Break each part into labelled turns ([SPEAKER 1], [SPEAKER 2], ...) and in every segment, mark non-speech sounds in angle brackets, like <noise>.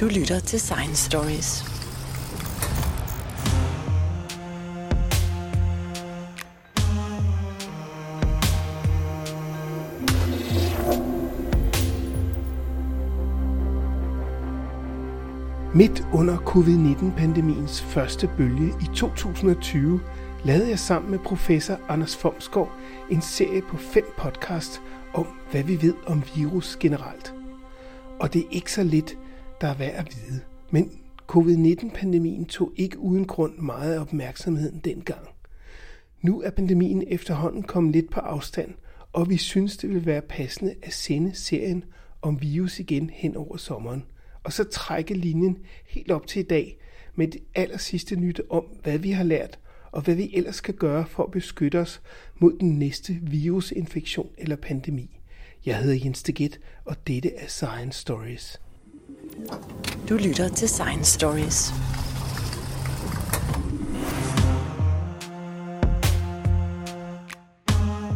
[SPEAKER 1] Du lytter til Science Stories.
[SPEAKER 2] Midt under covid-19-pandemiens første bølge i 2020 lavede jeg sammen med professor Anders Fomsgaard en serie på fem podcast om, hvad vi ved om virus generelt. Og det er ikke så lidt, der er værd at vide. Men covid-19-pandemien tog ikke uden grund meget af opmærksomheden dengang. Nu er pandemien efterhånden kommet lidt på afstand, og vi synes, det vil være passende at sende serien om virus igen hen over sommeren. Og så trække linjen helt op til i dag med det aller sidste nyt om, hvad vi har lært, og hvad vi ellers kan gøre for at beskytte os mod den næste virusinfektion eller pandemi. Jeg hedder Jens Deget, og dette er Science Stories.
[SPEAKER 1] Du lytter til Science Stories.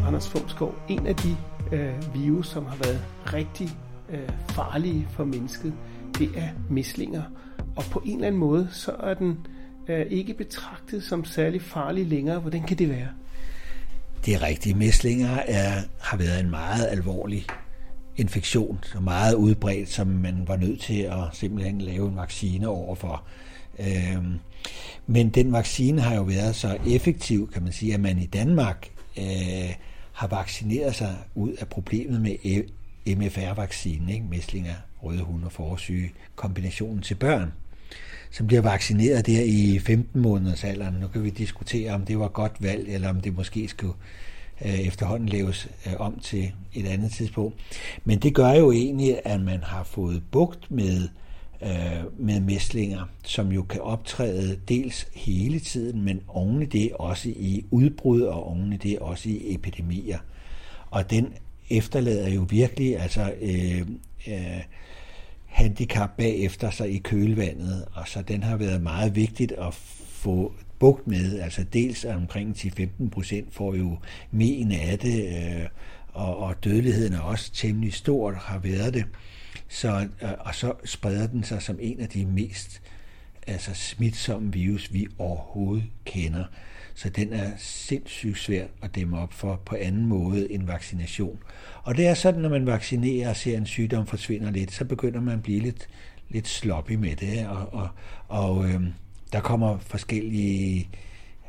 [SPEAKER 2] Anders Fomsgaard, en af de øh, virus, som har været rigtig øh, farlige for mennesket, det er mislinger. Og på en eller anden måde, så er den øh, ikke betragtet som særlig farlig længere. Hvordan kan det være?
[SPEAKER 3] Det er rigtigt. Mæslinger er, har været en meget alvorlig infektion, så meget udbredt, som man var nødt til at simpelthen lave en vaccine overfor. Øhm, men den vaccine har jo været så effektiv, kan man sige, at man i Danmark øh, har vaccineret sig ud af problemet med e- MFR-vaccinen, ikke? mæslinger, røde hunde og forsyge, kombinationen til børn, som bliver vaccineret der i 15 måneders alderen. Nu kan vi diskutere, om det var godt valg, eller om det måske skulle Øh, efterhånden laves øh, om til et andet tidspunkt. Men det gør jo egentlig, at man har fået bugt med øh, med mæslinger, som jo kan optræde dels hele tiden, men oven i det også i udbrud og oven i det også i epidemier. Og den efterlader jo virkelig altså øh, øh, handicap bagefter sig i kølvandet, og så den har været meget vigtigt at få bugt med. Altså dels omkring 10-15 procent får jo men af det, øh, og, og dødeligheden er også temmelig stor, har været det. Så, øh, og så spreder den sig som en af de mest altså smitsomme virus, vi overhovedet kender. Så den er sindssygt svær at dæmme op for på anden måde end vaccination. Og det er sådan, når man vaccinerer og ser en sygdom forsvinder lidt, så begynder man at blive lidt, lidt sloppy med det. Og, og, og øhm, der kommer forskellige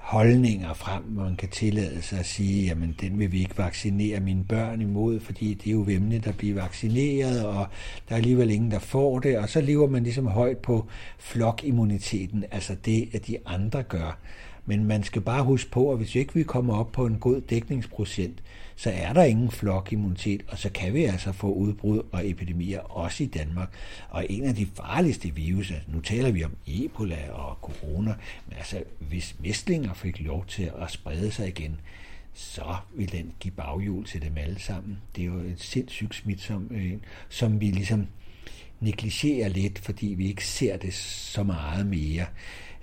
[SPEAKER 3] holdninger frem, hvor man kan tillade sig at sige, jamen den vil vi ikke vaccinere mine børn imod, fordi det er jo vemmende, der bliver vaccineret, og der er alligevel ingen, der får det, og så lever man ligesom højt på flokimmuniteten, altså det, at de andre gør. Men man skal bare huske på, at hvis ikke vi kommer op på en god dækningsprocent, så er der ingen flokimmunitet, og så kan vi altså få udbrud og epidemier også i Danmark. Og en af de farligste virus, altså nu taler vi om Ebola og corona, men altså hvis mæslinger fik lov til at sprede sig igen, så vil den give baghjul til dem alle sammen. Det er jo et sindssygt smitsom øh, som vi ligesom negligerer lidt, fordi vi ikke ser det så meget mere.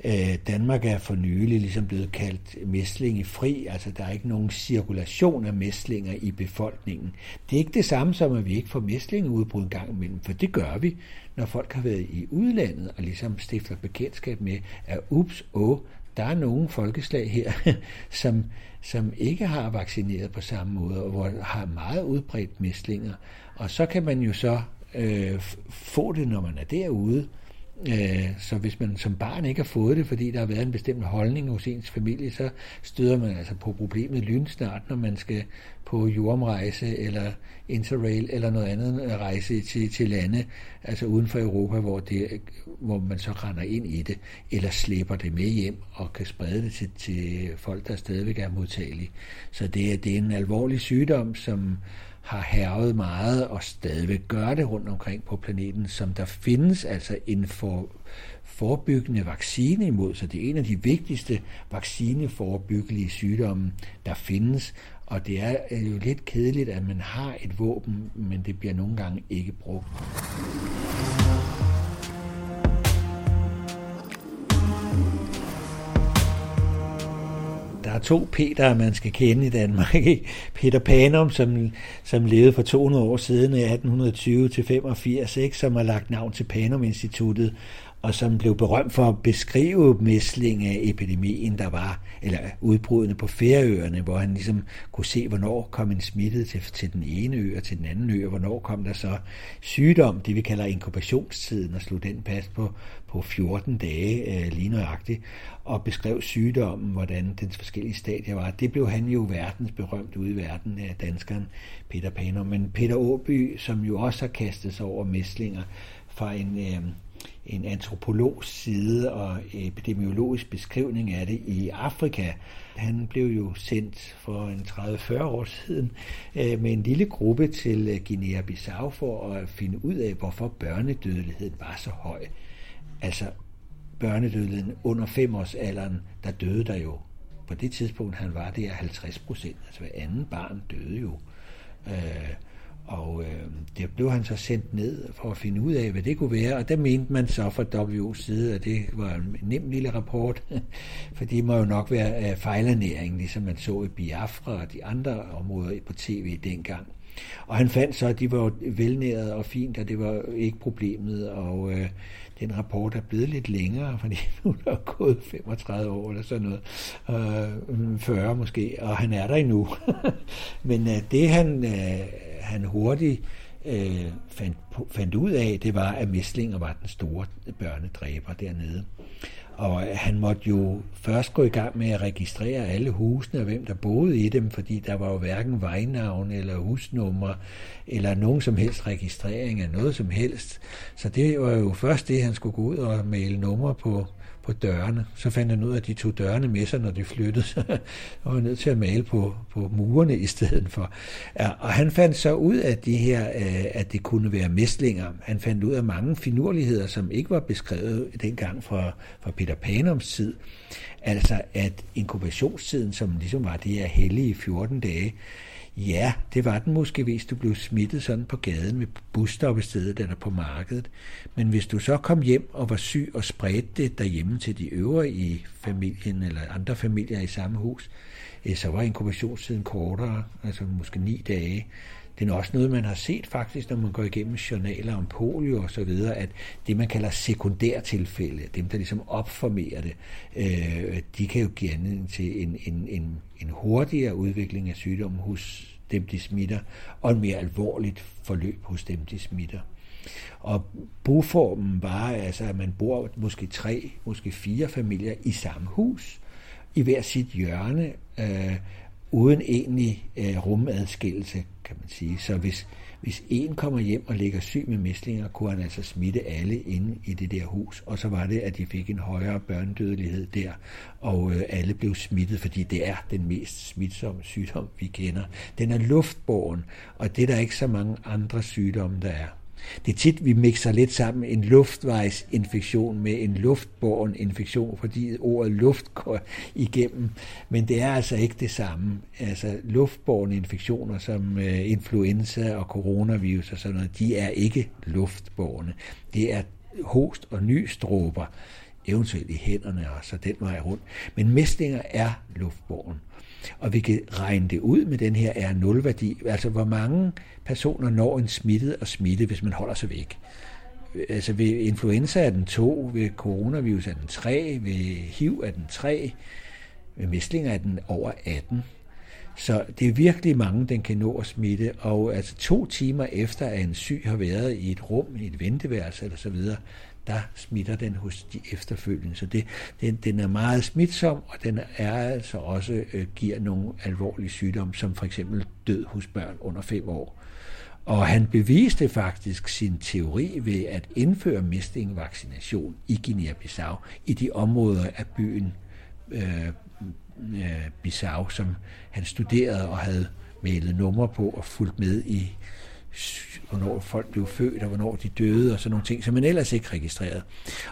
[SPEAKER 3] Øh, Danmark er for nylig ligesom blevet kaldt mæslingefri, altså der er ikke nogen cirkulation af mæslinger i befolkningen. Det er ikke det samme som, at vi ikke får mæslingeudbrud en gang imellem, for det gør vi, når folk har været i udlandet og ligesom stifter bekendtskab med, at ups, åh, der er nogle folkeslag her, <laughs> som, som ikke har vaccineret på samme måde, og hvor har meget udbredt mæslinger. Og så kan man jo så øh, få det, når man er derude, Øh, Øh, så hvis man som barn ikke har fået det, fordi der har været en bestemt holdning hos ens familie, så støder man altså på problemet lynsnart, når man skal på jordomrejse eller interrail eller noget andet øh, rejse til, til lande, altså uden for Europa, hvor, det, hvor man så render ind i det, eller slæber det med hjem og kan sprede det til, til folk, der stadigvæk er modtagelige. Så det er, det er en alvorlig sygdom, som har hervet meget og stadigvæk gør det rundt omkring på planeten, som der findes altså en for, forebyggende vaccine imod, så det er en af de vigtigste vaccineforebyggelige sygdomme, der findes, og det er jo lidt kedeligt, at man har et våben, men det bliver nogle gange ikke brugt. Der er to Peter, man skal kende i Danmark. Peter Panum, som, som levede for 200 år siden, 1820 til 85, ikke? som har lagt navn til Panum Instituttet, og som blev berømt for at beskrive mæsling af epidemien, der var, eller udbruddene på Færøerne, hvor han ligesom kunne se, hvornår kom en smittet til, til den ene ø og til den anden ø, og hvornår kom der så sygdom, det vi kalder inkubationstiden, og slog den pas på, på 14 dage øh, lige nøjagtigt, og beskrev sygdommen, hvordan dens forskellige stadier var. Det blev han jo verdensberømt ude i verden af danskeren Peter Panum. Men Peter Åby, som jo også har kastet sig over mæslinger fra en... Øh, en antropologs side og epidemiologisk beskrivning af det i Afrika. Han blev jo sendt for en 30-40 år siden øh, med en lille gruppe til øh, Guinea-Bissau for at finde ud af, hvorfor børnedødeligheden var så høj. Altså børnedødeligheden under 5 års alderen, der døde der jo på det tidspunkt, han var der 50 procent. Altså hver anden barn døde jo. Øh, og øh, der blev han så sendt ned for at finde ud af, hvad det kunne være, og der mente man så fra WO's side, at det var en nem lille rapport, <laughs> for det må jo nok være fejlernæring, ligesom man så i Biafra og de andre områder på tv dengang. Og han fandt så, at de var velnæret og fint, og det var ikke problemet, og øh, den rapport er blevet lidt længere, fordi <laughs> nu er der gået 35 år eller sådan noget, øh, 40 måske, og han er der endnu. <laughs> Men øh, det han, øh, han hurtigt øh, fandt, fandt ud af, det var, at mæslinger var den store børnedræber dernede. Og han måtte jo først gå i gang med at registrere alle husene og hvem der boede i dem, fordi der var jo hverken vejnavn eller husnummer eller nogen som helst registrering af noget som helst. Så det var jo først det, han skulle gå ud og male numre på, på dørene. Så fandt han ud af, at de tog dørene med sig, når de flyttede. <laughs> og var nødt til at male på, på murene i stedet for. Ja, og han fandt så ud af de her, øh, at det kunne være mæslinger. Han fandt ud af mange finurligheder, som ikke var beskrevet dengang fra, fra Peter Panums tid. Altså at inkubationstiden, som ligesom var det her hellige 14 dage, Ja, det var den måske, hvis du blev smittet sådan på gaden ved busstoppestedet eller på markedet. Men hvis du så kom hjem og var syg og spredte det derhjemme til de øvrige i familien eller andre familier i samme hus, eh, så var inkubationstiden kortere, altså måske ni dage. Det er også noget, man har set faktisk, når man går igennem journaler om polio og så videre, at det, man kalder sekundærtilfælde, dem, der ligesom opformerer det, øh, de kan jo give anledning til en, en, en, en hurtigere udvikling af sygdommen hos dem, de smitter, og en mere alvorligt forløb hos dem, de smitter. Og boformen var altså, at man bor måske tre, måske fire familier i samme hus, i hver sit hjørne, øh, uden egentlig øh, rumadskillelse, kan man sige. Så hvis, hvis en kommer hjem og ligger syg med mæslinger, kunne han altså smitte alle inde i det der hus. Og så var det, at de fik en højere børnedødelighed der, og øh, alle blev smittet, fordi det er den mest smitsomme sygdom, vi kender. Den er luftborgen, og det er der ikke så mange andre sygdomme, der er. Det er tit, vi mixer lidt sammen en luftvejsinfektion med en luftbåren infektion, fordi ordet luft går igennem. Men det er altså ikke det samme. Altså luftbårne infektioner som øh, influenza og coronavirus og sådan noget, de er ikke luftbårne. Det er host- og nystråber, eventuelt i hænderne og så den vej rundt. Men mæslinger er luftborgen. Og vi kan regne det ud med den her R0-værdi, altså hvor mange personer når en smittet og smitte, hvis man holder sig væk. Altså ved influenza er den 2, ved coronavirus er den 3, ved HIV er den 3, ved mæslinger er den over 18. Så det er virkelig mange, den kan nå at smitte, og altså to timer efter, at en syg har været i et rum, i et venteværelse eller så videre, der smitter den hos de efterfølgende. Så det, den, den er meget smitsom, og den er altså også øh, giver nogle alvorlige sygdomme, som for eksempel død hos børn under 5 år. Og han beviste faktisk sin teori ved at indføre mistingvaccination i Guinea-Bissau, i de områder af byen øh, øh, Bissau, som han studerede og havde malet numre på og fulgt med i hvornår folk blev født, og hvornår de døde, og sådan nogle ting, som man ellers ikke registrerede.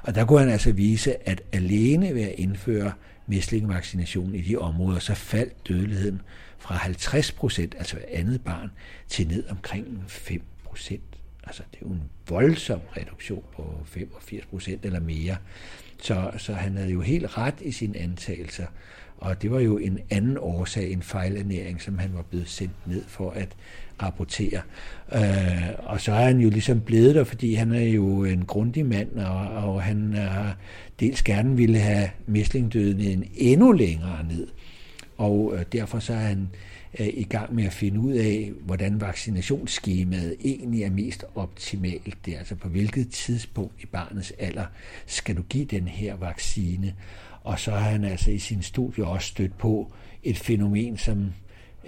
[SPEAKER 3] Og der kunne han altså vise, at alene ved at indføre mæslingvaccination i de områder, så faldt dødeligheden fra 50 procent, altså andet barn, til ned omkring 5 procent. Altså, det er jo en voldsom reduktion på 85 procent eller mere. Så, så han havde jo helt ret i sine antagelser. Og det var jo en anden årsag, en fejlernæring, som han var blevet sendt ned for at rapportere. Øh, og så er han jo ligesom blevet der, fordi han er jo en grundig mand, og, og han har dels gerne ville have mæslingdøden en endnu længere ned. Og øh, derfor så er han øh, i gang med at finde ud af, hvordan vaccinationsskemaet egentlig er mest optimalt. Det er altså på hvilket tidspunkt i barnets alder skal du give den her vaccine. Og så har han altså i sin studie også stødt på et fænomen, som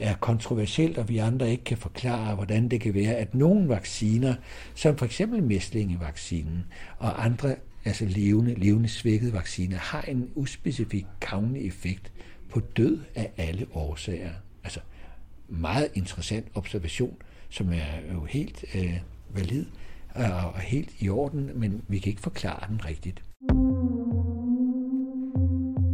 [SPEAKER 3] er kontroversielt, og vi andre ikke kan forklare, hvordan det kan være, at nogle vacciner, som for eksempel mæslingevaccinen og andre altså levende, levende svækkede vacciner, har en uspecifik gavnlig effekt på død af alle årsager. Altså meget interessant observation, som er jo helt øh, valid og helt i orden, men vi kan ikke forklare den rigtigt.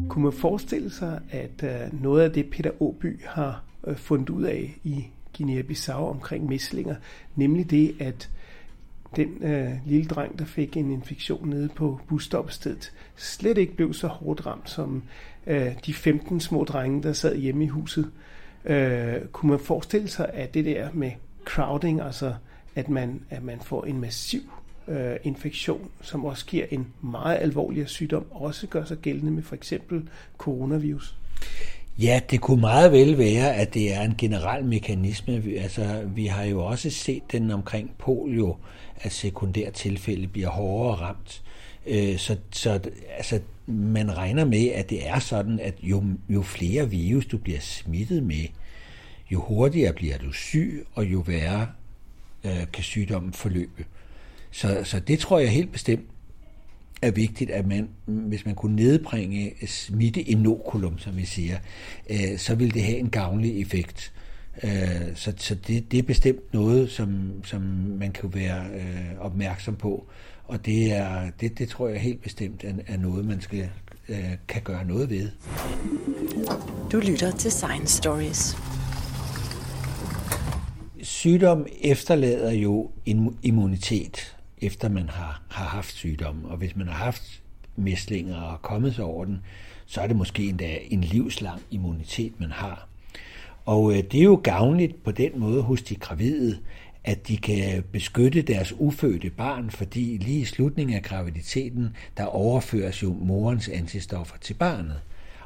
[SPEAKER 2] Kunne man forestille sig, at øh, noget af det, Peter Åby har øh, fundet ud af i Guinea-Bissau omkring mæslinger, nemlig det, at den øh, lille dreng, der fik en infektion nede på busstoppestedet, slet ikke blev så hårdt ramt som øh, de 15 små drenge, der sad hjemme i huset. Øh, kunne man forestille sig, at det der med crowding, altså at man, at man får en massiv øh, infektion, som også giver en meget alvorlig sygdom, også gør sig gældende med for eksempel coronavirus?
[SPEAKER 3] Ja, det kunne meget vel være, at det er en generel mekanisme. Altså, vi har jo også set den omkring polio, at sekundære tilfælde bliver hårdere ramt. Øh, så, så altså, man regner med, at det er sådan, at jo, jo flere virus du bliver smittet med, jo hurtigere bliver du syg, og jo værre øh, kan sygdommen forløbe. Så, så det tror jeg helt bestemt er vigtigt, at man, hvis man kunne nedbringe smitteinokulum, som vi siger, øh, så vil det have en gavnlig effekt. Øh, så så det, det er bestemt noget, som, som man kan være øh, opmærksom på. Og det, er, det, det tror jeg helt bestemt er, er noget, man skal, øh, kan gøre noget ved.
[SPEAKER 1] Du lytter til Science Stories.
[SPEAKER 3] Sygdom efterlader jo immunitet, efter man har, har haft sygdommen. Og hvis man har haft mæslinger og kommet sig over den, så er det måske endda en livslang immunitet, man har. Og øh, det er jo gavnligt på den måde hos de gravide, at de kan beskytte deres ufødte barn, fordi lige i slutningen af graviditeten, der overføres jo morens antistoffer til barnet.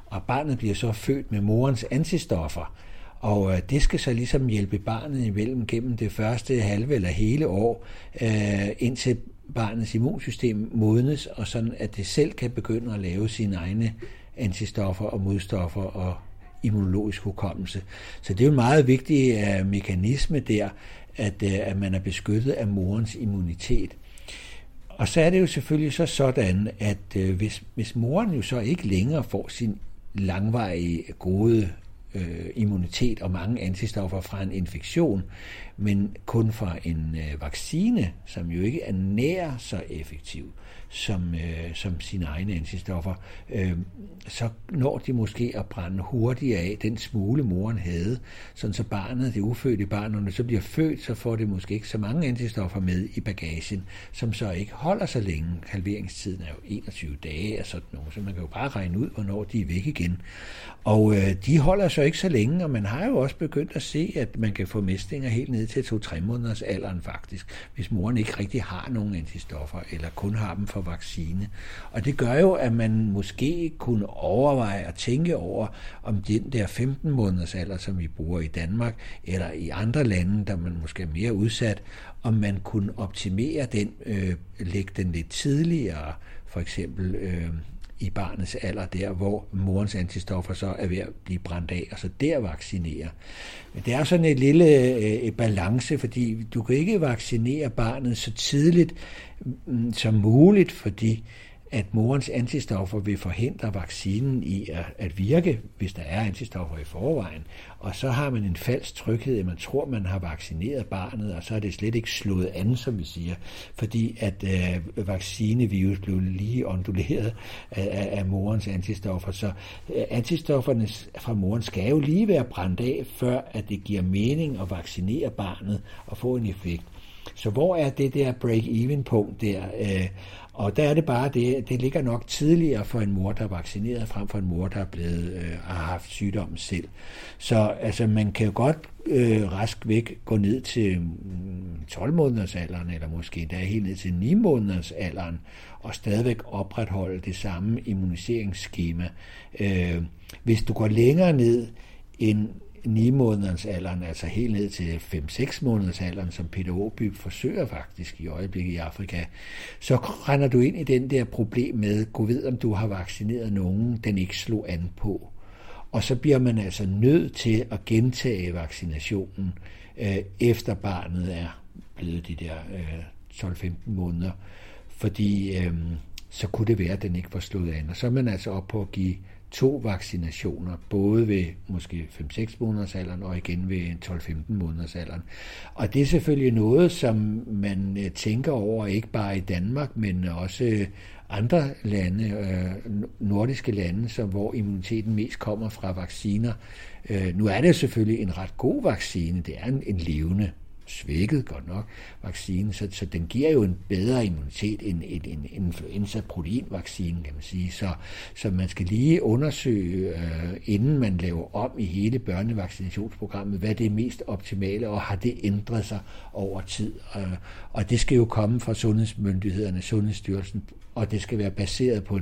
[SPEAKER 3] Og barnet bliver så født med morens antistoffer, og øh, det skal så ligesom hjælpe barnet imellem gennem det første halve eller hele år, øh, indtil barnets immunsystem modnes, og sådan at det selv kan begynde at lave sine egne antistoffer og modstoffer og immunologisk hukommelse. Så det er jo en meget vigtig uh, mekanisme der, at, uh, at man er beskyttet af morens immunitet. Og så er det jo selvfølgelig så sådan, at uh, hvis, hvis moren jo så ikke længere får sin langvarige gode øh, immunitet og mange antistoffer fra en infektion, men kun fra en øh, vaccine, som jo ikke er nær så effektiv som, øh, som sine egne antistoffer, øh, så når de måske at brænde hurtigere af den smule, moren havde, sådan så barnet, det ufødte barn, når det så bliver født, så får det måske ikke så mange antistoffer med i bagagen, som så ikke holder så længe. Halveringstiden er jo 21 dage og sådan noget, så man kan jo bare regne ud, hvornår de er væk igen. Og øh, de holder så ikke så længe, og man har jo også begyndt at se, at man kan få mæslinger helt ned til 2-3 måneders alderen faktisk, hvis moren ikke rigtig har nogen antistoffer, eller kun har dem for vaccine. Og det gør jo, at man måske kunne overveje at tænke over, om den der 15 måneders alder, som vi bruger i Danmark, eller i andre lande, der man måske er mere udsat, om man kunne optimere den, øh, lægge den lidt tidligere, for eksempel øh, i barnets alder, der hvor morens antistoffer så er ved at blive brændt af, og så der vaccinere. Men det er sådan et lille øh, balance, fordi du kan ikke vaccinere barnet så tidligt mm, som muligt, fordi at morens antistoffer vil forhindre vaccinen i at, at virke, hvis der er antistoffer i forvejen. Og så har man en falsk tryghed, at man tror, man har vaccineret barnet, og så er det slet ikke slået an, som vi siger, fordi at øh, vaccinevirus blev lige onduleret af, af, morens antistoffer. Så øh, antistofferne fra moren skal jo lige være brændt af, før at det giver mening at vaccinere barnet og få en effekt. Så hvor er det der break-even punkt der? Øh, og der er det bare, det, det ligger nok tidligere for en mor, der er vaccineret, frem for en mor, der er blevet, øh, har haft sygdommen selv. Så altså, man kan jo godt øh, rask væk gå ned til mm, 12 måneders alderen, eller måske endda helt ned til 9 måneders alderen, og stadigvæk opretholde det samme immuniseringsskema. Øh, hvis du går længere ned end 9 måneders alderen, altså helt ned til 5-6 måneders alderen, som Peter Åby forsøger faktisk i øjeblikket i Afrika, så render du ind i den der problem med, gå ved om du har vaccineret nogen, den ikke slog an på. Og så bliver man altså nødt til at gentage vaccinationen, øh, efter barnet er blevet de der øh, 12-15 måneder, fordi øh, så kunne det være, at den ikke var slået an. Og så er man altså op på at give to vaccinationer, både ved måske 5-6 måneders alderen og igen ved 12-15 måneders alderen. Og det er selvfølgelig noget, som man øh, tænker over, ikke bare i Danmark, men også øh, andre lande, øh, nordiske lande, som, hvor immuniteten mest kommer fra vacciner. Nu er det selvfølgelig en ret god vaccine, det er en, en levende svækket godt nok, vaccinen, så, så den giver jo en bedre immunitet end en, en influenza-proteinvaccine, kan man sige. Så, så man skal lige undersøge, øh, inden man laver om i hele børnevaccinationsprogrammet, hvad det er mest optimale, og har det ændret sig over tid. Øh, og det skal jo komme fra sundhedsmyndighederne, Sundhedsstyrelsen, og det skal være baseret på,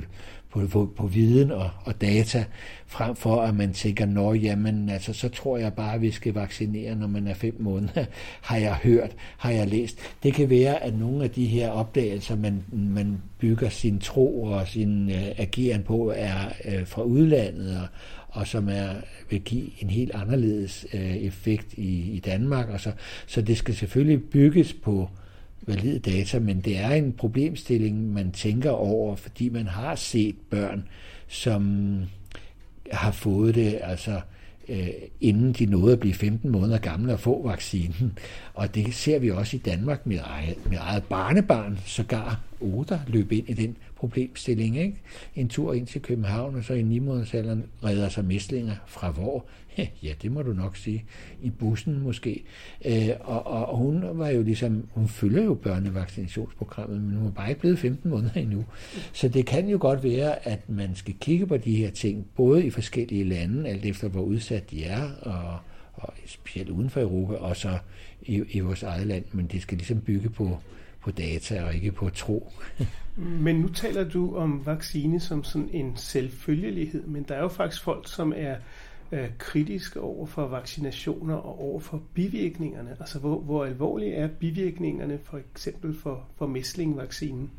[SPEAKER 3] på, på, på viden og, og data, frem for at man tænker, nå jamen, altså, så tror jeg bare, at vi skal vaccinere, når man er fem måneder, <laughs> har jeg hørt, har jeg læst. Det kan være, at nogle af de her opdagelser, man, man bygger sin tro og sin øh, ageren på, er øh, fra udlandet, og, og som er, vil give en helt anderledes øh, effekt i, i Danmark. Og så, så det skal selvfølgelig bygges på valide data, men det er en problemstilling, man tænker over, fordi man har set børn, som har fået det, altså øh, Øh, inden de nåede at blive 15 måneder gamle og få vaccinen. Og det ser vi også i Danmark med eget, med eget barnebarn, sågar Oda løb ind i den problemstilling. Ikke? En tur ind til København, og så i 9 månedersalderen redder sig mæslinger fra hvor? <laughs> Ja, det må du nok sige. I bussen måske. Øh, og, og hun var jo ligesom, hun følger jo børnevaccinationsprogrammet, men hun er bare ikke blevet 15 måneder endnu. Så det kan jo godt være, at man skal kigge på de her ting, både i forskellige lande, alt efter hvor udsat de er, og, og specielt uden for Europa, og så i, i vores eget land, men det skal ligesom bygge på, på data og ikke på tro. <laughs>
[SPEAKER 2] men nu taler du om vaccine som sådan en selvfølgelighed, men der er jo faktisk folk, som er øh, kritiske over for vaccinationer og over for bivirkningerne. Altså hvor, hvor alvorlige er bivirkningerne for eksempel for, for mæslingvaccinen?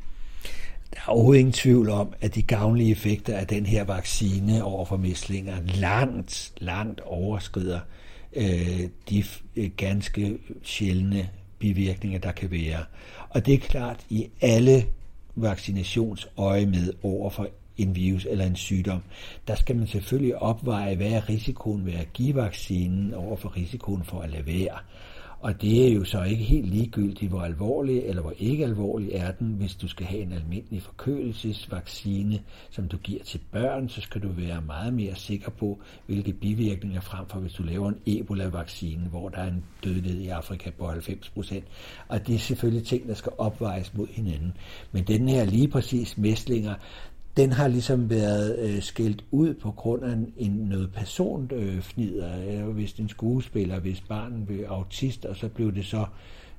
[SPEAKER 3] Der er overhovedet ingen tvivl om, at de gavnlige effekter af den her vaccine over for mæslinger langt, langt overskrider øh, de øh, ganske sjældne bivirkninger, der kan være. Og det er klart i alle vaccinationsøje med over for en virus eller en sygdom, der skal man selvfølgelig opveje, hvad er risikoen ved at give vaccinen over for risikoen for at lade være. Og det er jo så ikke helt ligegyldigt, hvor alvorlig eller hvor ikke alvorlig er den. Hvis du skal have en almindelig forkølelsesvaccine, som du giver til børn, så skal du være meget mere sikker på, hvilke bivirkninger frem for, hvis du laver en Ebola-vaccine, hvor der er en dødelighed i Afrika på 90 procent. Og det er selvfølgelig ting, der skal opvejes mod hinanden. Men den her lige præcis mæslinger, den har ligesom været øh, skilt ud på grund af en, noget personfnider. Øh, hvis en skuespiller, hvis barnet blev autist, og så blev det så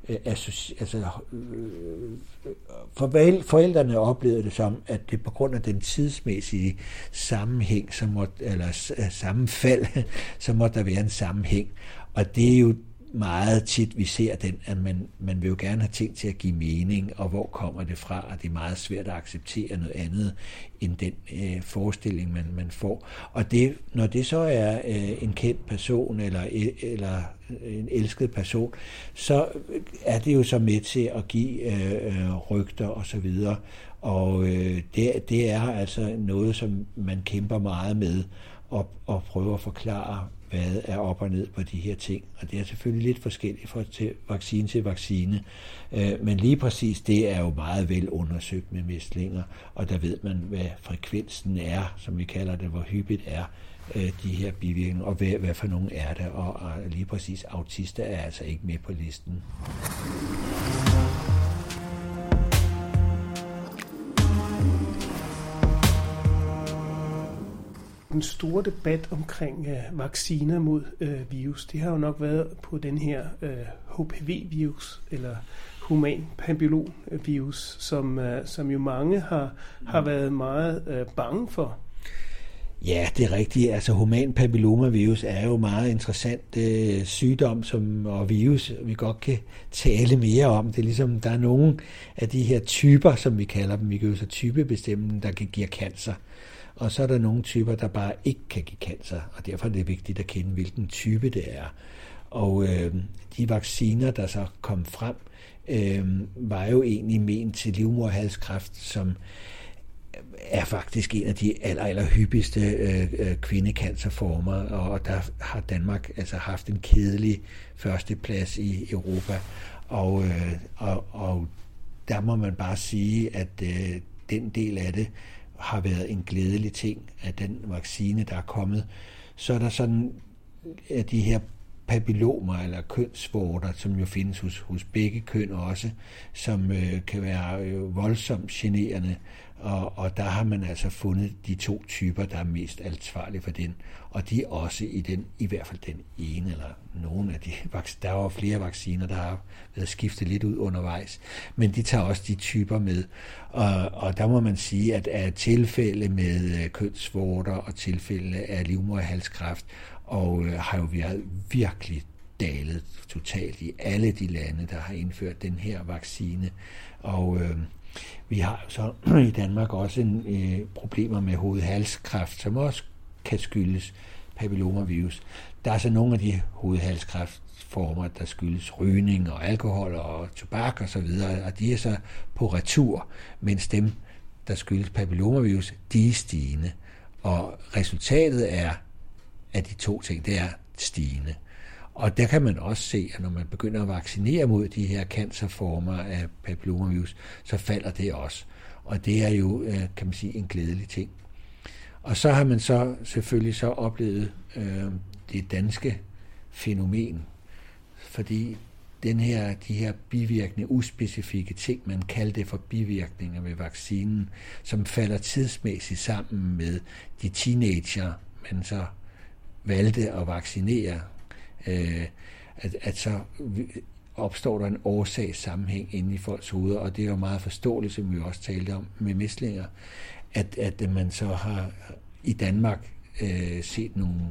[SPEAKER 3] øh, altså, øh, øh for forældrene oplevede det som, at det på grund af den tidsmæssige sammenhæng, som måtte, eller sammenfald, <laughs> så måtte der være en sammenhæng. Og det er jo meget tit, vi ser den, at man, man vil jo gerne have ting til at give mening, og hvor kommer det fra, og det er meget svært at acceptere noget andet end den øh, forestilling, man, man får. Og det, når det så er øh, en kendt person, eller, eller øh, en elsket person, så øh, er det jo så med til at give øh, øh, rygter og så videre. Og øh, det, det er altså noget, som man kæmper meget med, og, og prøver at forklare hvad er op og ned på de her ting. Og det er selvfølgelig lidt forskelligt fra til vaccine til vaccine. Øh, men lige præcis det er jo meget vel undersøgt med mæslinger, og der ved man, hvad frekvensen er, som vi kalder det, hvor hyppigt er øh, de her bivirkninger, og hvad, hvad for nogen er det, og, og lige præcis autister er altså ikke med på listen.
[SPEAKER 2] Den store debat omkring øh, vacciner mod øh, virus, det har jo nok været på den her øh, HPV-virus, eller human papillon-virus, øh, som, øh, som jo mange har, har været meget øh, bange for.
[SPEAKER 3] Ja, det er rigtigt. Altså human papillomavirus er jo meget interessant øh, sygdom som, og virus, vi godt kan tale mere om. Det er ligesom, der er nogle af de her typer, som vi kalder dem, vi kan jo så typebestemme, der kan give cancer. Og så er der nogle typer, der bare ikke kan give cancer, og derfor er det vigtigt at kende, hvilken type det er. Og øh, de vacciner, der så kom frem, øh, var jo egentlig ment til livmorhalskræft, som er faktisk en af de aller, aller hyppigste øh, øh, kvindekancerformer, og der har Danmark altså haft en kedelig førsteplads i Europa. Og, øh, og, og der må man bare sige, at øh, den del af det har været en glædelig ting, at den vaccine, der er kommet. Så er der sådan at de her papillomer eller kønsvorter, som jo findes hos, hos begge køn også, som øh, kan være øh, voldsomt generende. Og, og der har man altså fundet de to typer, der er mest ansvarlige for den. Og de er også i den, i hvert fald den ene, eller nogle af de, <laughs> vacciner. der var flere vacciner, der har været skiftet lidt ud undervejs. Men de tager også de typer med. Og, og der må man sige, at er tilfælde med øh, kønsvorter og tilfælde af livmoderhalskræft, og øh, har jo været virkelig dalet totalt i alle de lande, der har indført den her vaccine. Og øh, vi har så <clears throat> i Danmark også en, øh, problemer med hovedhalskræft, som også kan skyldes papillomavirus. Der er så nogle af de hovedhalskræftformer, der skyldes rygning og alkohol og tobak og så videre, og de er så på retur, mens dem, der skyldes papillomavirus, de er stigende. Og resultatet er, at de to ting, det er stigende. Og der kan man også se, at når man begynder at vaccinere mod de her cancerformer af papillomavirus, så falder det også. Og det er jo, øh, kan man sige, en glædelig ting. Og så har man så selvfølgelig så oplevet øh, det danske fænomen, fordi den her, de her bivirkninger, uspecifikke ting, man kalder det for bivirkninger ved vaccinen, som falder tidsmæssigt sammen med de teenager, man så valgte at vaccinere øh, at, at så opstår der en årsagssammenhæng inde i folks hoveder, og det er jo meget forståeligt, som vi også talte om med mislinger, at, at man så har i Danmark øh, set nogle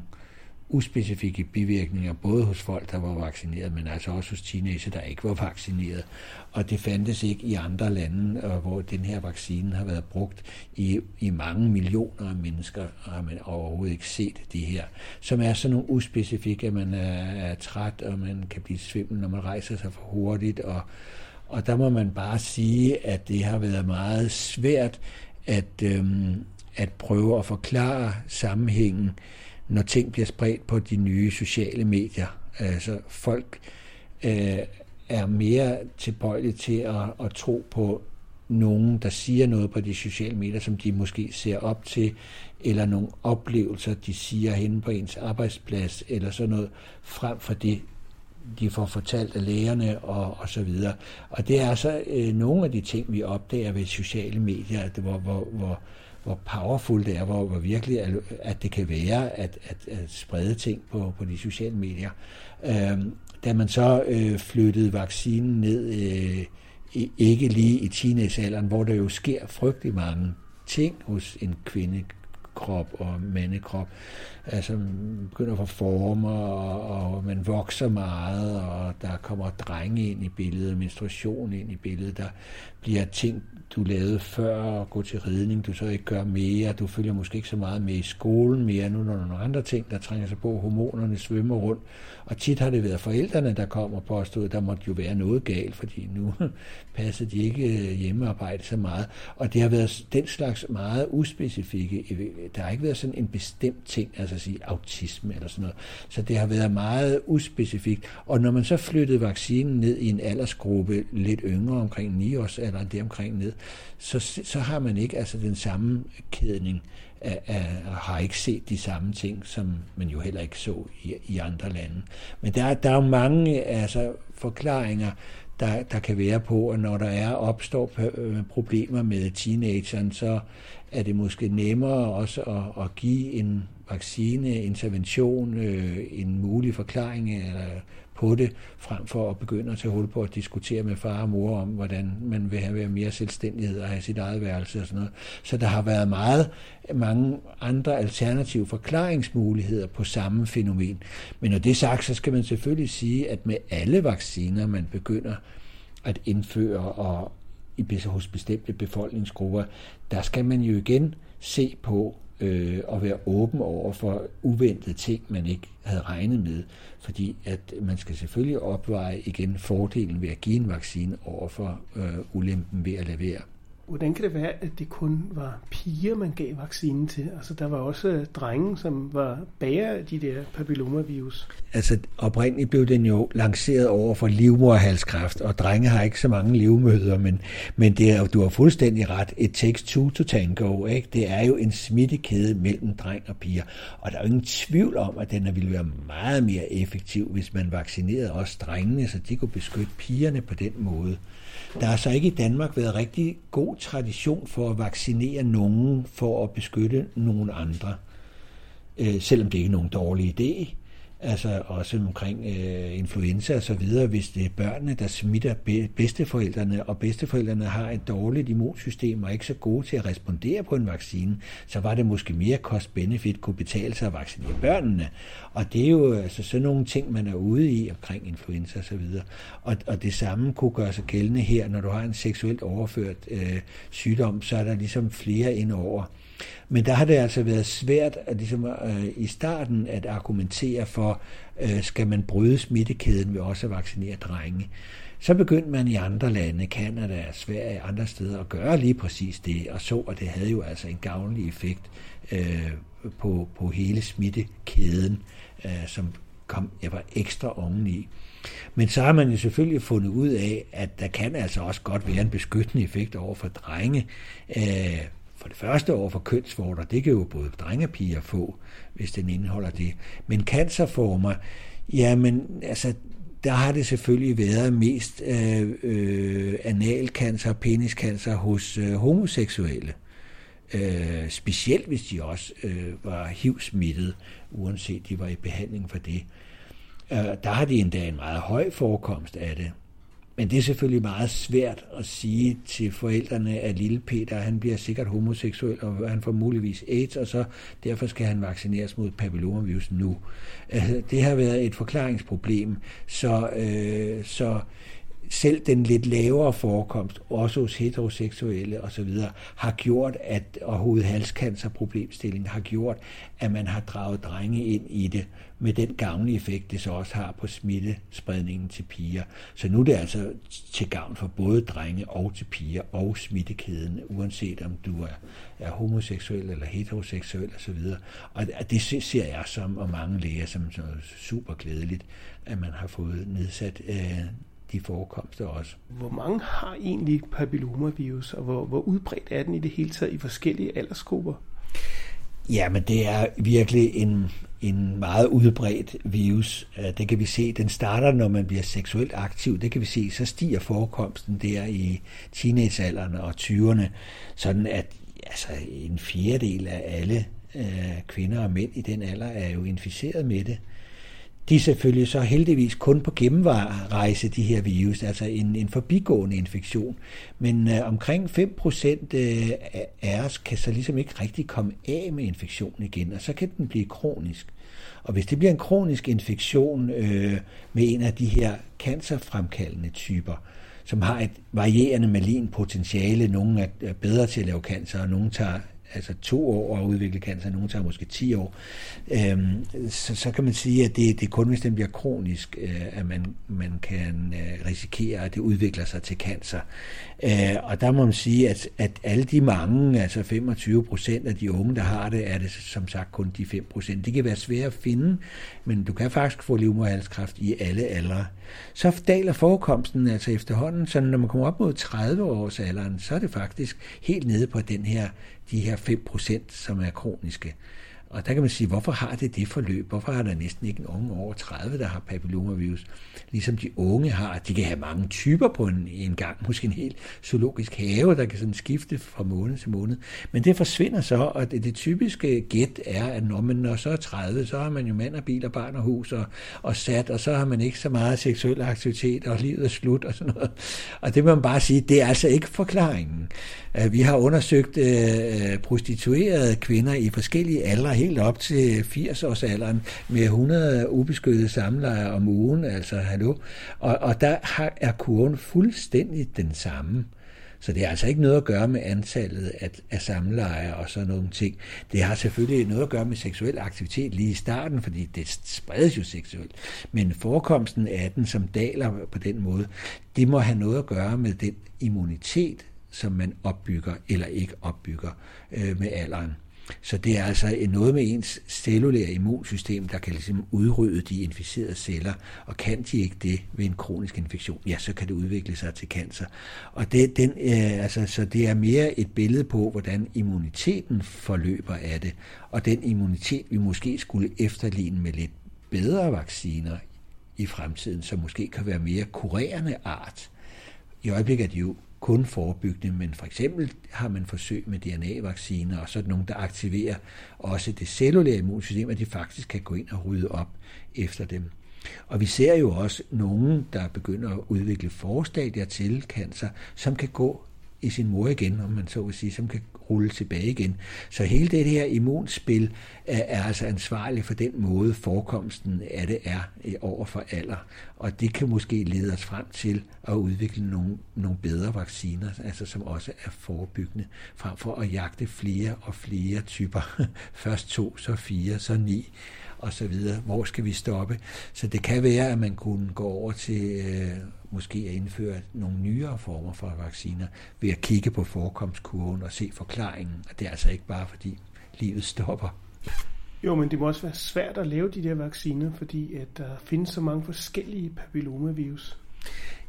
[SPEAKER 3] uspecifikke bivirkninger, både hos folk, der var vaccineret, men altså også hos teenager, der ikke var vaccineret. Og det fandtes ikke i andre lande, hvor den her vaccine har været brugt i, i mange millioner af mennesker, og har man overhovedet ikke set det her, som er sådan nogle uspecifikke, at man er, er træt, og man kan blive svimmel, når man rejser sig for hurtigt, og, og der må man bare sige, at det har været meget svært at, øhm, at prøve at forklare sammenhængen når ting bliver spredt på de nye sociale medier. Altså folk øh, er mere tilbøjelige til at, at tro på nogen, der siger noget på de sociale medier, som de måske ser op til, eller nogle oplevelser, de siger henne på ens arbejdsplads, eller sådan noget, frem for det, de får fortalt af lægerne og, og så videre. Og det er så øh, nogle af de ting, vi opdager ved sociale medier, at, hvor, hvor, hvor, hvor powerful det er, hvor, hvor virkelig at, at det kan være at, at, at sprede ting på, på de sociale medier. Øhm, da man så øh, flyttede vaccinen ned, øh, ikke lige i teenagealderen, hvor der jo sker frygtelig mange ting hos en kvinde, krop og mandekrop. Altså, man begynder at få former, og, og man vokser meget, og der kommer drenge ind i billedet, menstruation ind i billedet, der bliver ting, du lavede før at gå til ridning, du så ikke gør mere, du følger måske ikke så meget med i skolen mere, nu når der er nogle andre ting, der trænger sig på, hormonerne svømmer rundt, og tit har det været forældrene, der kommer på at der måtte jo være noget galt, fordi nu <laughs> passede de ikke øh, hjemmearbejde så meget, og det har været den slags meget uspecifikke, øh, der har ikke været sådan en bestemt ting, altså at sige autisme eller sådan noget, så det har været meget uspecifikt, og når man så flyttede vaccinen ned i en aldersgruppe lidt yngre, omkring 9 års eller det omkring ned, så, så har man ikke altså den samme kædning af, er, har ikke set de samme ting, som man jo heller ikke så i, i andre lande. Men der, der er jo mange altså, forklaringer, der, der kan være på, at når der er opstår øh, problemer med teenageren, så er det måske nemmere også at, at give en vaccine, intervention, øh, en mulig forklaring eller på det, frem for at begynde at tage hul på at diskutere med far og mor om, hvordan man vil have mere selvstændighed og have sit eget værelse og sådan noget. Så der har været meget mange andre alternative forklaringsmuligheder på samme fænomen. Men når det er sagt, så skal man selvfølgelig sige, at med alle vacciner, man begynder at indføre og i, hos bestemte befolkningsgrupper, der skal man jo igen se på, øh, og være åben over for uventede ting, man ikke havde regnet med. Fordi at man skal selvfølgelig opveje igen fordelen ved at give en vaccine over for øh, ulempen ved at lade være.
[SPEAKER 2] Hvordan kan det være, at det kun var piger, man gav vaccinen til? Altså, der var også drenge, som var bærer af de der papillomavirus.
[SPEAKER 3] Altså, oprindeligt blev den jo lanceret over for livmoderhalskræft, og drenge har ikke så mange livmøder, men, men det er, du har fuldstændig ret. Et takes two to tango, ikke? Det er jo en smittekæde mellem dreng og piger, og der er jo ingen tvivl om, at den ville være meget mere effektiv, hvis man vaccinerede også drengene, så de kunne beskytte pigerne på den måde. Der har så ikke i Danmark været rigtig god tradition for at vaccinere nogen for at beskytte nogen andre, øh, selvom det ikke er nogen dårlig idé altså også omkring øh, influenza og så videre, hvis det er børnene, der smitter bedsteforældrene, og bedsteforældrene har et dårligt immunsystem og ikke så gode til at respondere på en vaccine, så var det måske mere cost-benefit kunne betale sig at vaccinere børnene. Og det er jo altså sådan nogle ting, man er ude i omkring influenza og så videre. Og, og det samme kunne gøre sig gældende her, når du har en seksuelt overført øh, sygdom, så er der ligesom flere ind over. Men der har det altså været svært at, ligesom, øh, i starten at argumentere for, øh, skal man bryde smittekæden ved også at vaccinere drenge. Så begyndte man i andre lande, Kanada, Sverige og andre steder, at gøre lige præcis det, og så, at det havde jo altså en gavnlig effekt øh, på, på hele smittekæden, øh, som kom jeg var ekstra oveni. Men så har man jo selvfølgelig fundet ud af, at der kan altså også godt være en beskyttende effekt over for drenge. Øh, for det første over for kønsvorter, det kan jo både drenge og piger få, hvis den indeholder det. Men cancerformer, jamen altså, der har det selvfølgelig været mest øh, øh, analcancer og peniscancer hos øh, homoseksuelle. Øh, specielt hvis de også øh, var HIV-smittet, uanset de var i behandling for det. Øh, der har de endda en meget høj forekomst af det. Men det er selvfølgelig meget svært at sige til forældrene, at lille Peter, han bliver sikkert homoseksuel, og han får muligvis AIDS, og så derfor skal han vaccineres mod papillomavirus nu. Altså, det har været et forklaringsproblem, så, øh, så selv den lidt lavere forekomst, også hos heteroseksuelle osv., har gjort, at, og hovedhalscancerproblemstillingen har gjort, at man har draget drenge ind i det, med den gavnlige effekt, det så også har på smittespredningen til piger. Så nu er det altså til gavn for både drenge og til piger og smittekæden, uanset om du er, er homoseksuel eller heteroseksuel osv. Og det ser jeg som, og mange læger som så super glædeligt, at man har fået nedsat øh, de forekomster også.
[SPEAKER 2] Hvor mange har egentlig papillomavirus, og hvor, hvor udbredt er den i det hele taget i forskellige aldersgrupper?
[SPEAKER 3] Ja, men det er virkelig en, en meget udbredt virus. Det kan vi se, den starter, når man bliver seksuelt aktiv. Det kan vi se, så stiger forekomsten der i teenagealderen og 20'erne, sådan at altså, en fjerdedel af alle øh, kvinder og mænd i den alder er jo inficeret med det. De er selvfølgelig så heldigvis kun på gennemrejse, de her virus, altså en, en forbigående infektion. Men øh, omkring 5% øh, af os kan så ligesom ikke rigtig komme af med infektionen igen, og så kan den blive kronisk. Og hvis det bliver en kronisk infektion øh, med en af de her cancerfremkaldende typer, som har et varierende malin potentiale, nogle er bedre til at lave cancer, og nogle tager altså to år at udvikle cancer, nogle tager måske 10 år, øhm, så, så kan man sige, at det, det er kun hvis den bliver kronisk, øh, at man, man kan øh, risikere, at det udvikler sig til cancer. Øh, og der må man sige, at, at alle de mange, altså 25 procent af de unge, der har det, er det som sagt kun de 5 procent. Det kan være svært at finde, men du kan faktisk få livmoderhalskræft i alle aldre. Så daler forekomsten altså efterhånden, så når man kommer op mod 30 års alderen, så er det faktisk helt nede på den her de her 5%, som er kroniske. Og der kan man sige, hvorfor har det det forløb? Hvorfor har der næsten ikke en unge over 30, der har papillomavirus? Ligesom de unge har, de kan have mange typer på en, en gang, måske en helt zoologisk have, der kan sådan skifte fra måned til måned. Men det forsvinder så, og det, det typiske gæt er, at når man når så er 30, så har man jo mand og bil og barn og hus og, og sat, og så har man ikke så meget seksuel aktivitet, og livet er slut og sådan noget. Og det må man bare sige, det er altså ikke forklaringen. Øh, vi har undersøgt øh, prostituerede kvinder i forskellige aldre, helt op til 80-årsalderen, med 100 ubeskyttede samlejer om ugen, altså hallo. Og, og der har, er kurven fuldstændig den samme. Så det har altså ikke noget at gøre med antallet af, af samleje og sådan nogle ting. Det har selvfølgelig noget at gøre med seksuel aktivitet lige i starten, fordi det spredes jo seksuelt. Men forekomsten af den, som daler på den måde, det må have noget at gøre med den immunitet, som man opbygger eller ikke opbygger øh, med alderen. Så det er altså noget med ens cellulære immunsystem, der kan ligesom udrydde de inficerede celler, og kan de ikke det ved en kronisk infektion, ja, så kan det udvikle sig til cancer. Og det, den, øh, altså, så det er mere et billede på, hvordan immuniteten forløber af det, og den immunitet, vi måske skulle efterligne med lidt bedre vacciner i fremtiden, som måske kan være mere kurerende art. I øjeblikket er de jo kun forebyggende, men for eksempel har man forsøg med DNA-vacciner, og så er der nogen, der aktiverer også det cellulære immunsystem, at de faktisk kan gå ind og rydde op efter dem. Og vi ser jo også nogen, der begynder at udvikle forstadier til cancer, som kan gå i sin mor igen, om man så vil sige, som kan rulle tilbage igen. Så hele det her immunspil er, er altså ansvarlig for den måde, forekomsten af det er øh, over for alder. Og det kan måske lede os frem til at udvikle nogle, nogle bedre vacciner, altså som også er forebyggende, frem for at jagte flere og flere typer. <laughs> Først to, så fire, så ni og så videre. Hvor skal vi stoppe? Så det kan være, at man kunne gå over til øh, måske at indføre nogle nyere former for vacciner ved at kigge på forekomstkurven og se forklaringen. Og det er altså ikke bare fordi livet stopper.
[SPEAKER 2] Jo, men det må også være svært at lave de der vacciner, fordi at der findes så mange forskellige papillomavirus.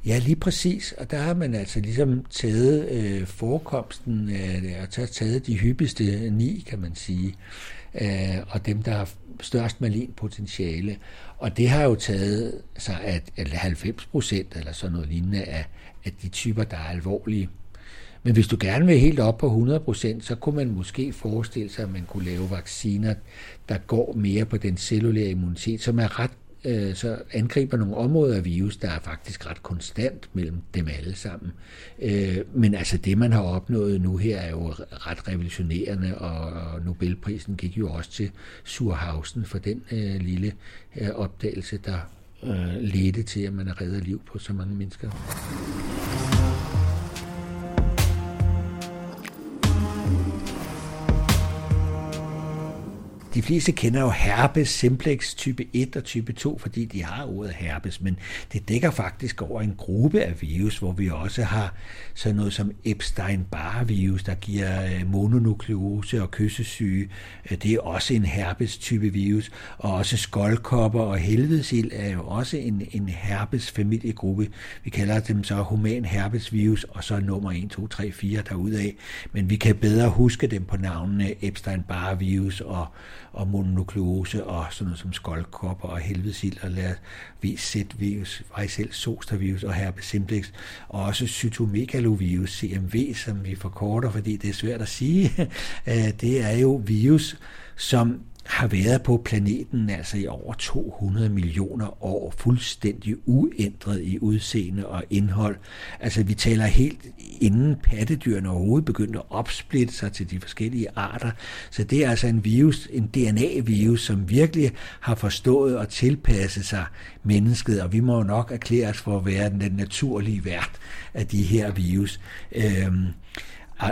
[SPEAKER 3] Ja, lige præcis. Og der har man altså ligesom taget øh, forekomsten af det, og taget de hyppigste ni, kan man sige, øh, og dem, der har størst malinpotentiale. Og det har jo taget sig, at 90 procent eller sådan noget lignende af, af de typer, der er alvorlige. Men hvis du gerne vil helt op på 100 procent, så kunne man måske forestille sig, at man kunne lave vacciner, der går mere på den cellulære immunitet, som er ret øh, så angriber nogle områder af virus, der er faktisk ret konstant mellem dem alle sammen. Øh, men altså det, man har opnået nu her, er jo ret revolutionerende, og Nobelprisen gik jo også til Surhausen for den øh, lille øh, opdagelse, der øh, ledte til, at man har reddet liv på så mange mennesker. De fleste kender jo herpes simplex type 1 og type 2, fordi de har ordet herpes, men det dækker faktisk over en gruppe af virus, hvor vi også har sådan noget som Epstein-Barr virus, der giver øh, mononukleose og kyssesyge. Øh, det er også en herpes type virus, og også skoldkopper og helvedesild er jo også en, en herpes familiegruppe. Vi kalder dem så human herpes virus, og så nummer 1, 2, 3, 4 derudaf. Men vi kan bedre huske dem på navnene Epstein-Barr virus og og mononukleose og sådan noget som skoldkopper og helvedesild og lad VZ-virus, varicel zostervirus og herpes simplex og også cytomegalovirus, CMV, som vi forkorter, fordi det er svært at sige. <laughs> Øh, det er jo virus, som har været på planeten altså i over 200 millioner år, fuldstændig uændret i udseende og indhold. Altså vi taler helt inden pattedyrene overhovedet begyndte at opsplitte sig til de forskellige arter. Så det er altså en virus, en DNA-virus, som virkelig har forstået at tilpasse sig mennesket, og vi må jo nok erklære os for at være den naturlige vært af de her virus. Øhm,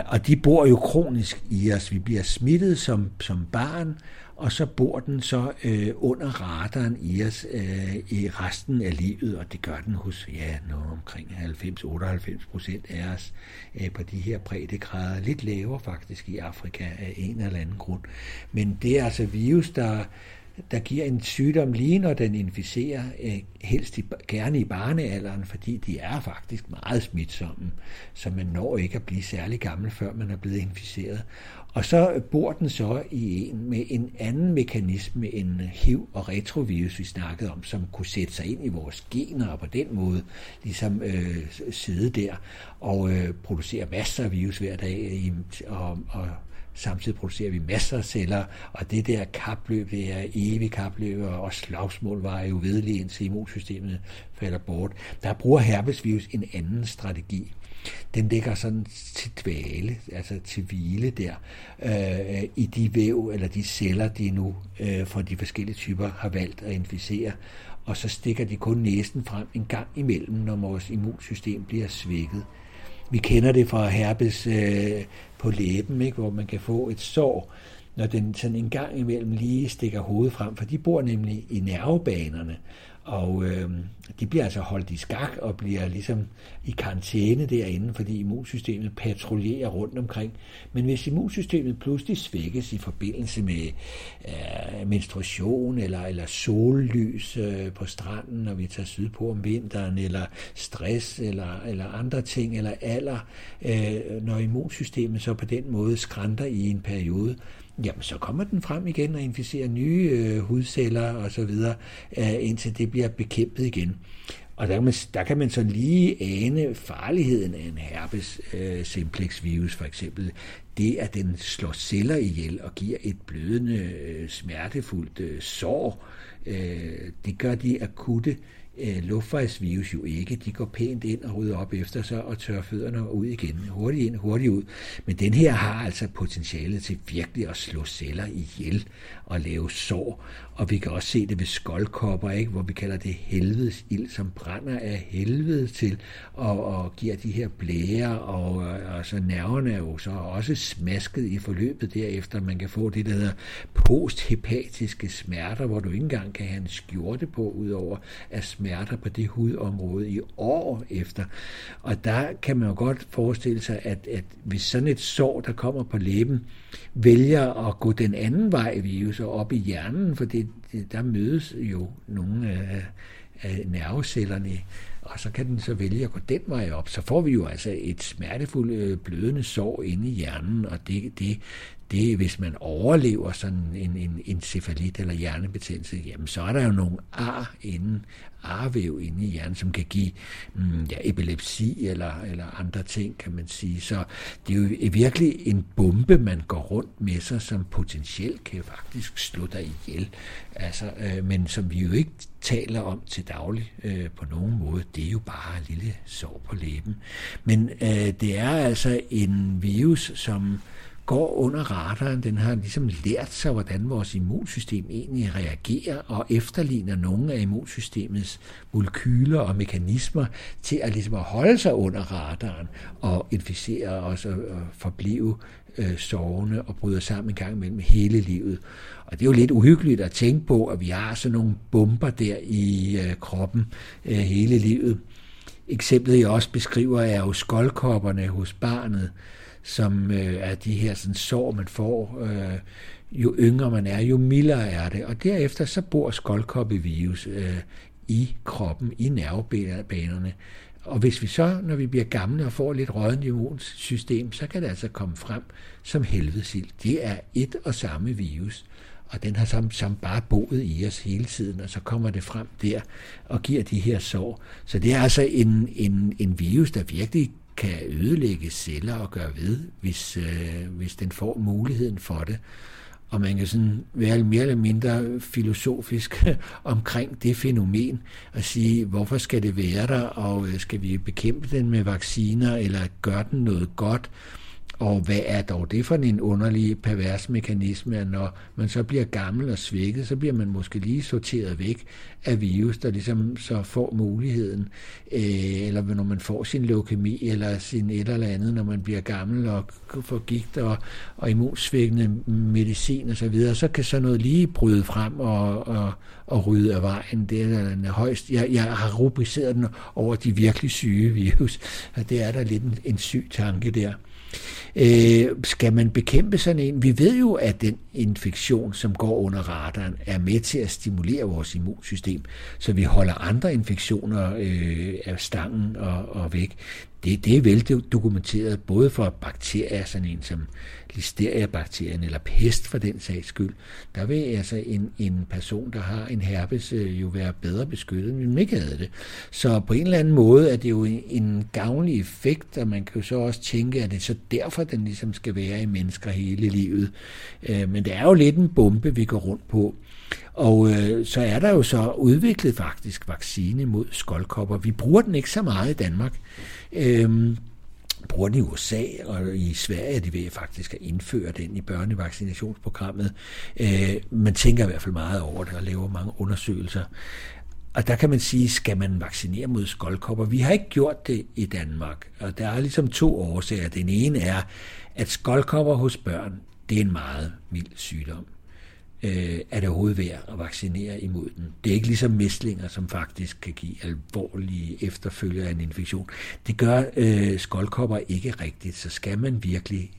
[SPEAKER 3] og de bor jo kronisk i os. Vi bliver smittet som, som barn, og så bor den så øh, under radaren i os øh, i resten af livet, og det gør den hos ja, noget omkring 90-98 procent af os øh, på de her breddegrader. Lidt lavere faktisk i Afrika af en eller anden grund. Men det er altså virus, der der giver en sygdom lige når den inficerer, øh, helst i, gerne i barnealderen, fordi de er faktisk meget smitsomme, så man når ikke at blive særlig gammel, før man er blevet inficeret. Og så bor den så i en med en anden mekanisme end HIV og retrovirus, vi snakkede om, som kunne sætte sig ind i vores gener og på den måde ligesom øh, sidde der og øh, producere masser af virus hver dag i, og, og Samtidig producerer vi masser af celler, og det der kapløb, det er evigt kapløb, og slagsmål var jo vedlige, indtil immunsystemet falder bort. Der bruger herpesvirus en anden strategi. Den ligger sådan til dvale, altså til hvile der, øh, i de væv eller de celler, de nu øh, fra de forskellige typer har valgt at inficere. Og så stikker de kun næsen frem en gang imellem, når vores immunsystem bliver svækket. Vi kender det fra herpes øh, på læben, ikke? hvor man kan få et sår, når den sådan en gang imellem lige stikker hovedet frem, for de bor nemlig i nervebanerne, og øh, de bliver altså holdt i skak og bliver ligesom i karantæne derinde, fordi immunsystemet patruljerer rundt omkring. Men hvis immunsystemet pludselig svækkes i forbindelse med øh, menstruation eller, eller sollys øh, på stranden, når vi tager sydpå om vinteren, eller stress eller, eller andre ting, eller alder, øh, når immunsystemet så på den måde skrænter i en periode, jamen så kommer den frem igen og inficerer nye øh, hudceller og så videre, øh, indtil det bliver bekæmpet igen. Og der kan, man, der kan man så lige ane farligheden af en herpes øh, simplex virus for eksempel. Det, at den slår celler ihjel og giver et blødende, øh, smertefuldt øh, sår, øh, det gør de akutte øh, luftvejsvirus jo ikke. De går pænt ind og rydder op efter sig og tørrer fødderne ud igen. Hurtigt ind, hurtigt ud. Men den her har altså potentialet til virkelig at slå celler ihjel og lave sår. Og vi kan også se det ved skoldkopper, ikke? hvor vi kalder det helvedes ild, som brænder af helvede til og, og giver de her blære, og, og så nerverne er jo så også smasket i forløbet derefter. Man kan få det, der hedder posthepatiske smerter, hvor du ikke engang kan have en skjorte på, udover at smerter på det hudområde i år efter. Og der kan man jo godt forestille sig, at, at hvis sådan et sår, der kommer på læben, vælger at gå den anden vej vi jo så op i hjernen, for det, det, der mødes jo nogle af, af nervecellerne, og så kan den så vælge at gå den vej op. Så får vi jo altså et smertefuldt øh, blødende sår inde i hjernen, og det, det, det hvis man overlever sådan en, en encefalit eller hjernebetændelse, jamen så er der jo nogle ar inden, arvæv inde i hjernen, som kan give mm, ja, epilepsi eller, eller andre ting, kan man sige. Så det er jo virkelig en bombe, man går rundt med sig, som potentielt kan faktisk slå dig ihjel. Altså, øh, men som vi jo ikke taler om til daglig øh, på nogen måde. Det er jo bare en lille sår på læben. Men øh, det er altså en virus, som går under radaren. Den har ligesom lært sig, hvordan vores immunsystem egentlig reagerer og efterligner nogle af immunsystemets molekyler og mekanismer til at, ligesom at holde sig under radaren og inficere os og, og forblive øh, sovende og bryder sammen en gang imellem hele livet. Og det er jo lidt uhyggeligt at tænke på, at vi har sådan nogle bomber der i øh, kroppen øh, hele livet. Eksemplet, jeg også beskriver, er jo skoldkopperne hos barnet, som øh, er de her sådan, sår, man får. Øh, jo yngre man er, jo mildere er det. Og derefter så bor skoldkoppevirus øh, i kroppen, i nervebanerne. Og hvis vi så, når vi bliver gamle og får lidt rådent immunsystem, så kan det altså komme frem som helvedesild. Det er et og samme virus, og den har som, som bare boet i os hele tiden, og så kommer det frem der og giver de her sår. Så det er altså en, en, en virus, der virkelig kan ødelægge celler og gøre ved, hvis, øh, hvis den får muligheden for det. Og man kan sådan være mere eller mindre filosofisk <laughs> omkring det fænomen og sige, hvorfor skal det være der, og øh, skal vi bekæmpe den med vacciner, eller gør den noget godt? Og hvad er dog det for en underlig pervers mekanisme, at når man så bliver gammel og svækket, så bliver man måske lige sorteret væk af virus, der ligesom så får muligheden, øh, eller når man får sin leukemi, eller sin et eller andet, når man bliver gammel og får gigt og, og immunsvækkende medicin og så videre, så kan så noget lige bryde frem og, og, og rydde af vejen. Det er den højst. Jeg, jeg har rubriceret den over de virkelig syge virus, og det er der lidt en, en syg tanke der. Øh, skal man bekæmpe sådan en? Vi ved jo, at den infektion, som går under radaren, er med til at stimulere vores immunsystem, så vi holder andre infektioner øh, af stangen og, og væk. Det, det er vel dokumenteret både for bakterier, sådan en som listeria-bakterien eller pest for den sags skyld. Der vil altså en, en person, der har en herpes, øh, jo være bedre beskyttet, end ikke havde det. Så på en eller anden måde er det jo en, en gavnlig effekt, og man kan jo så også tænke, at det er så derfor, den ligesom skal være i mennesker hele livet. Øh, men det er jo lidt en bombe, vi går rundt på. Og øh, så er der jo så udviklet faktisk vaccine mod skoldkopper. Vi bruger den ikke så meget i Danmark. Øhm, bruger den i USA, og i Sverige er de ved faktisk at indføre den i børnevaccinationsprogrammet. Øh, man tænker i hvert fald meget over det og laver mange undersøgelser. Og der kan man sige, skal man vaccinere mod skoldkopper? Vi har ikke gjort det i Danmark, og der er ligesom to årsager. Den ene er, at skoldkopper hos børn, det er en meget mild sygdom øh, er det overhovedet værd at vaccinere imod den. Det er ikke ligesom mæslinger, som faktisk kan give alvorlige efterfølger af en infektion. Det gør øh, skoldkopper ikke rigtigt, så skal man virkelig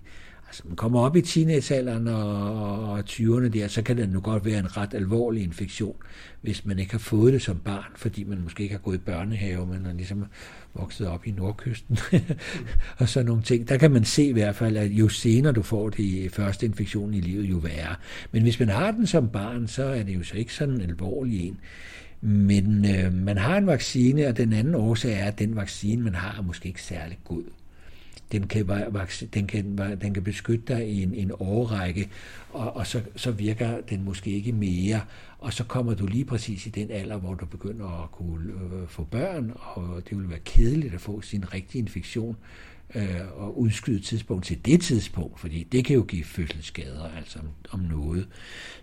[SPEAKER 3] Altså, man kommer op i teenagealderen og, og 20'erne der, så kan det nu godt være en ret alvorlig infektion, hvis man ikke har fået det som barn, fordi man måske ikke har gået i børnehave, men er ligesom vokset op i nordkysten <laughs> og sådan nogle ting. Der kan man se i hvert fald, at jo senere du får det første infektion i livet, jo værre. Men hvis man har den som barn, så er det jo så ikke sådan en alvorlig en. Men øh, man har en vaccine, og den anden årsag er, at den vaccine, man har, er måske ikke særlig god. Den kan, den kan, den kan beskytte dig i en, en årrække, og, og så, så virker den måske ikke mere. Og så kommer du lige præcis i den alder, hvor du begynder at kunne øh, få børn, og det vil være kedeligt at få sin rigtige infektion øh, og udskyde tidspunkt til det tidspunkt, fordi det kan jo give fødselsskader altså om, om noget.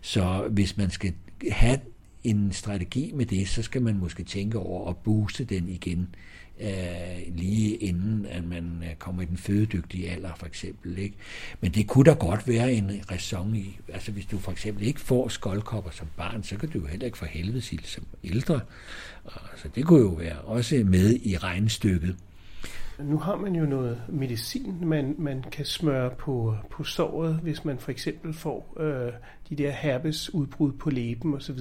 [SPEAKER 3] Så hvis man skal have en strategi med det, så skal man måske tænke over at booste den igen øh, lige inden at man øh, kommer i den fødedygtige alder for eksempel. Ikke? Men det kunne da godt være en ræson i, altså hvis du for eksempel ikke får skoldkopper som barn, så kan du jo heller ikke få helvedesild som ældre. Altså, det kunne jo være også med i regnstykket.
[SPEAKER 2] Nu har man jo noget medicin, man, man kan smøre på, på såret, hvis man for eksempel får øh, de der herpesudbrud på læben osv.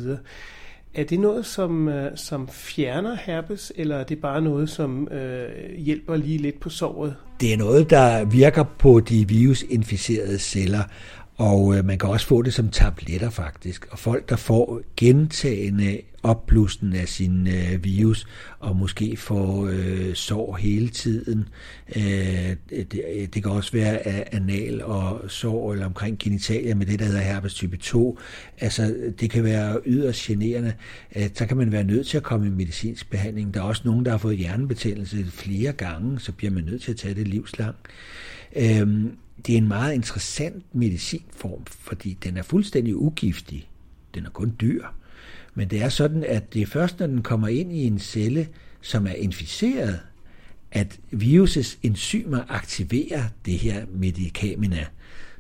[SPEAKER 2] Er det noget, som, øh, som fjerner herpes, eller er det bare noget, som øh, hjælper lige lidt på såret?
[SPEAKER 3] Det er noget, der virker på de virusinficerede celler, og øh, man kan også få det som tabletter faktisk. Og folk, der får gentagende opblussen af sin øh, virus, og måske får øh, sår hele tiden. Øh, det, det kan også være af anal og sår eller omkring genitalier med det, der hedder herpes type 2. Altså, det kan være yderst generende. Øh, så kan man være nødt til at komme i medicinsk behandling. Der er også nogen, der har fået hjernebetændelse flere gange, så bliver man nødt til at tage det livslang. Øh, det er en meget interessant medicinform, fordi den er fuldstændig ugiftig. Den er kun dyr. Men det er sådan, at det er først, når den kommer ind i en celle, som er inficeret, at virusets enzymer aktiverer det her medikamina.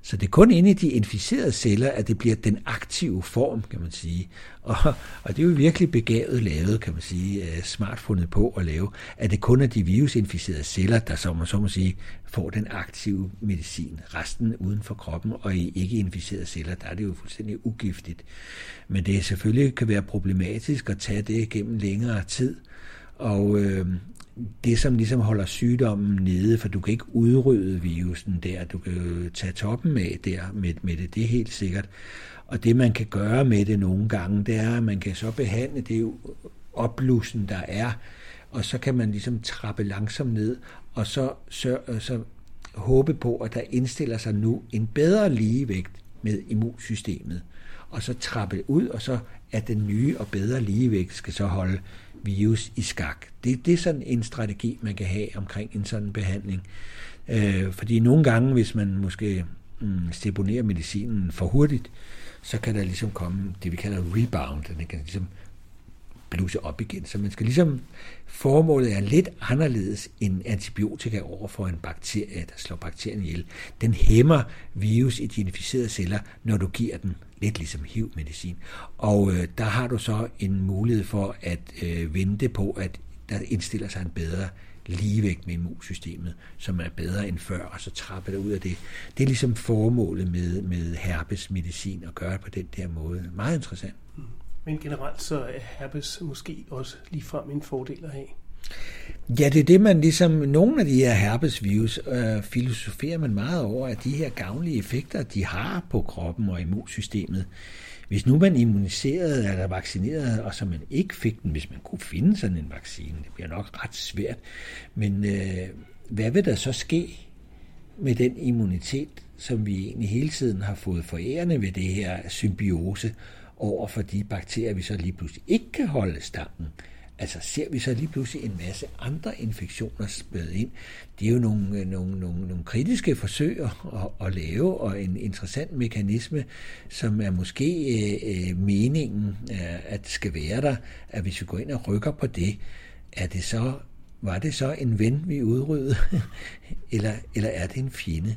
[SPEAKER 3] Så det er kun inde i de inficerede celler, at det bliver den aktive form, kan man sige. Og, og det er jo virkelig begavet lavet, kan man sige, øh, smart fundet på at lave, at det kun er de virusinficerede celler, der så, man så må sige, får den aktive medicin. Resten uden for kroppen og i ikke inficerede celler, der er det jo fuldstændig ugiftigt. Men det selvfølgelig kan være problematisk at tage det gennem længere tid. Og øh, det, som ligesom holder sygdommen nede, for du kan ikke udrydde virusen der, du kan tage toppen med der med, med det, det er helt sikkert. Og det, man kan gøre med det nogle gange, det er, at man kan så behandle det opblussen, der er, og så kan man ligesom trappe langsomt ned, og så, så, så håbe på, at der indstiller sig nu en bedre ligevægt med immunsystemet, og så trappe ud, og så at den nye og bedre ligevægt skal så holde virus i skak. Det, det er sådan en strategi, man kan have omkring en sådan behandling. Øh, fordi nogle gange, hvis man måske mm, stiponerer medicinen for hurtigt, så kan der ligesom komme det, vi kalder rebound. Den kan ligesom bluse op igen. Så man skal ligesom, formålet er lidt anderledes end antibiotika over for en bakterie, der slår bakterien ihjel. Den hæmmer virus i de inficerede celler, når du giver den lidt ligesom HIV-medicin. Og øh, der har du så en mulighed for at øh, vente på, at der indstiller sig en bedre ligevægt med immunsystemet, som er bedre end før, og så trappe det ud af det. Det er ligesom formålet med, med herpesmedicin at gøre det på den der måde. Meget interessant. Mm.
[SPEAKER 2] Men generelt så er herpes måske også ligefrem en fordel at have.
[SPEAKER 3] Ja, det er det, man ligesom, nogle af de her herpesvirus øh, filosoferer man meget over, at de her gavnlige effekter, de har på kroppen og immunsystemet. Hvis nu man immuniserede eller vaccinerede, og så man ikke fik den, hvis man kunne finde sådan en vaccine, det bliver nok ret svært, men øh, hvad vil der så ske med den immunitet, som vi egentlig hele tiden har fået forærende ved det her symbiose over for de bakterier, vi så lige pludselig ikke kan holde stangen? altså ser vi så lige pludselig en masse andre infektioner spæde ind. Det er jo nogle, nogle, nogle, nogle kritiske forsøg at, at lave, og en interessant mekanisme, som er måske øh, øh, meningen, øh, at skal være der, at hvis vi går ind og rykker på det, er det så, var det så en ven, vi udryddede, <laughs> eller, eller er det en fjende?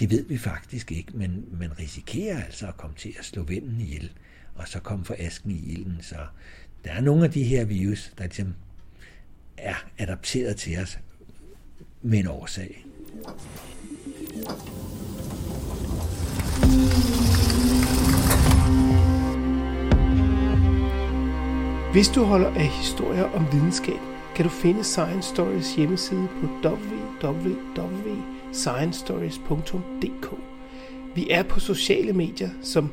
[SPEAKER 3] Det ved vi faktisk ikke, men man risikerer altså at komme til at slå vennen ihjel, og så komme for asken i ilden. Så der er nogle af de her virus, der ligesom er adapteret til os med en årsag.
[SPEAKER 2] Hvis du holder af historier om videnskab, kan du finde Science Stories hjemmeside på www.sciencestories.dk. Vi er på sociale medier som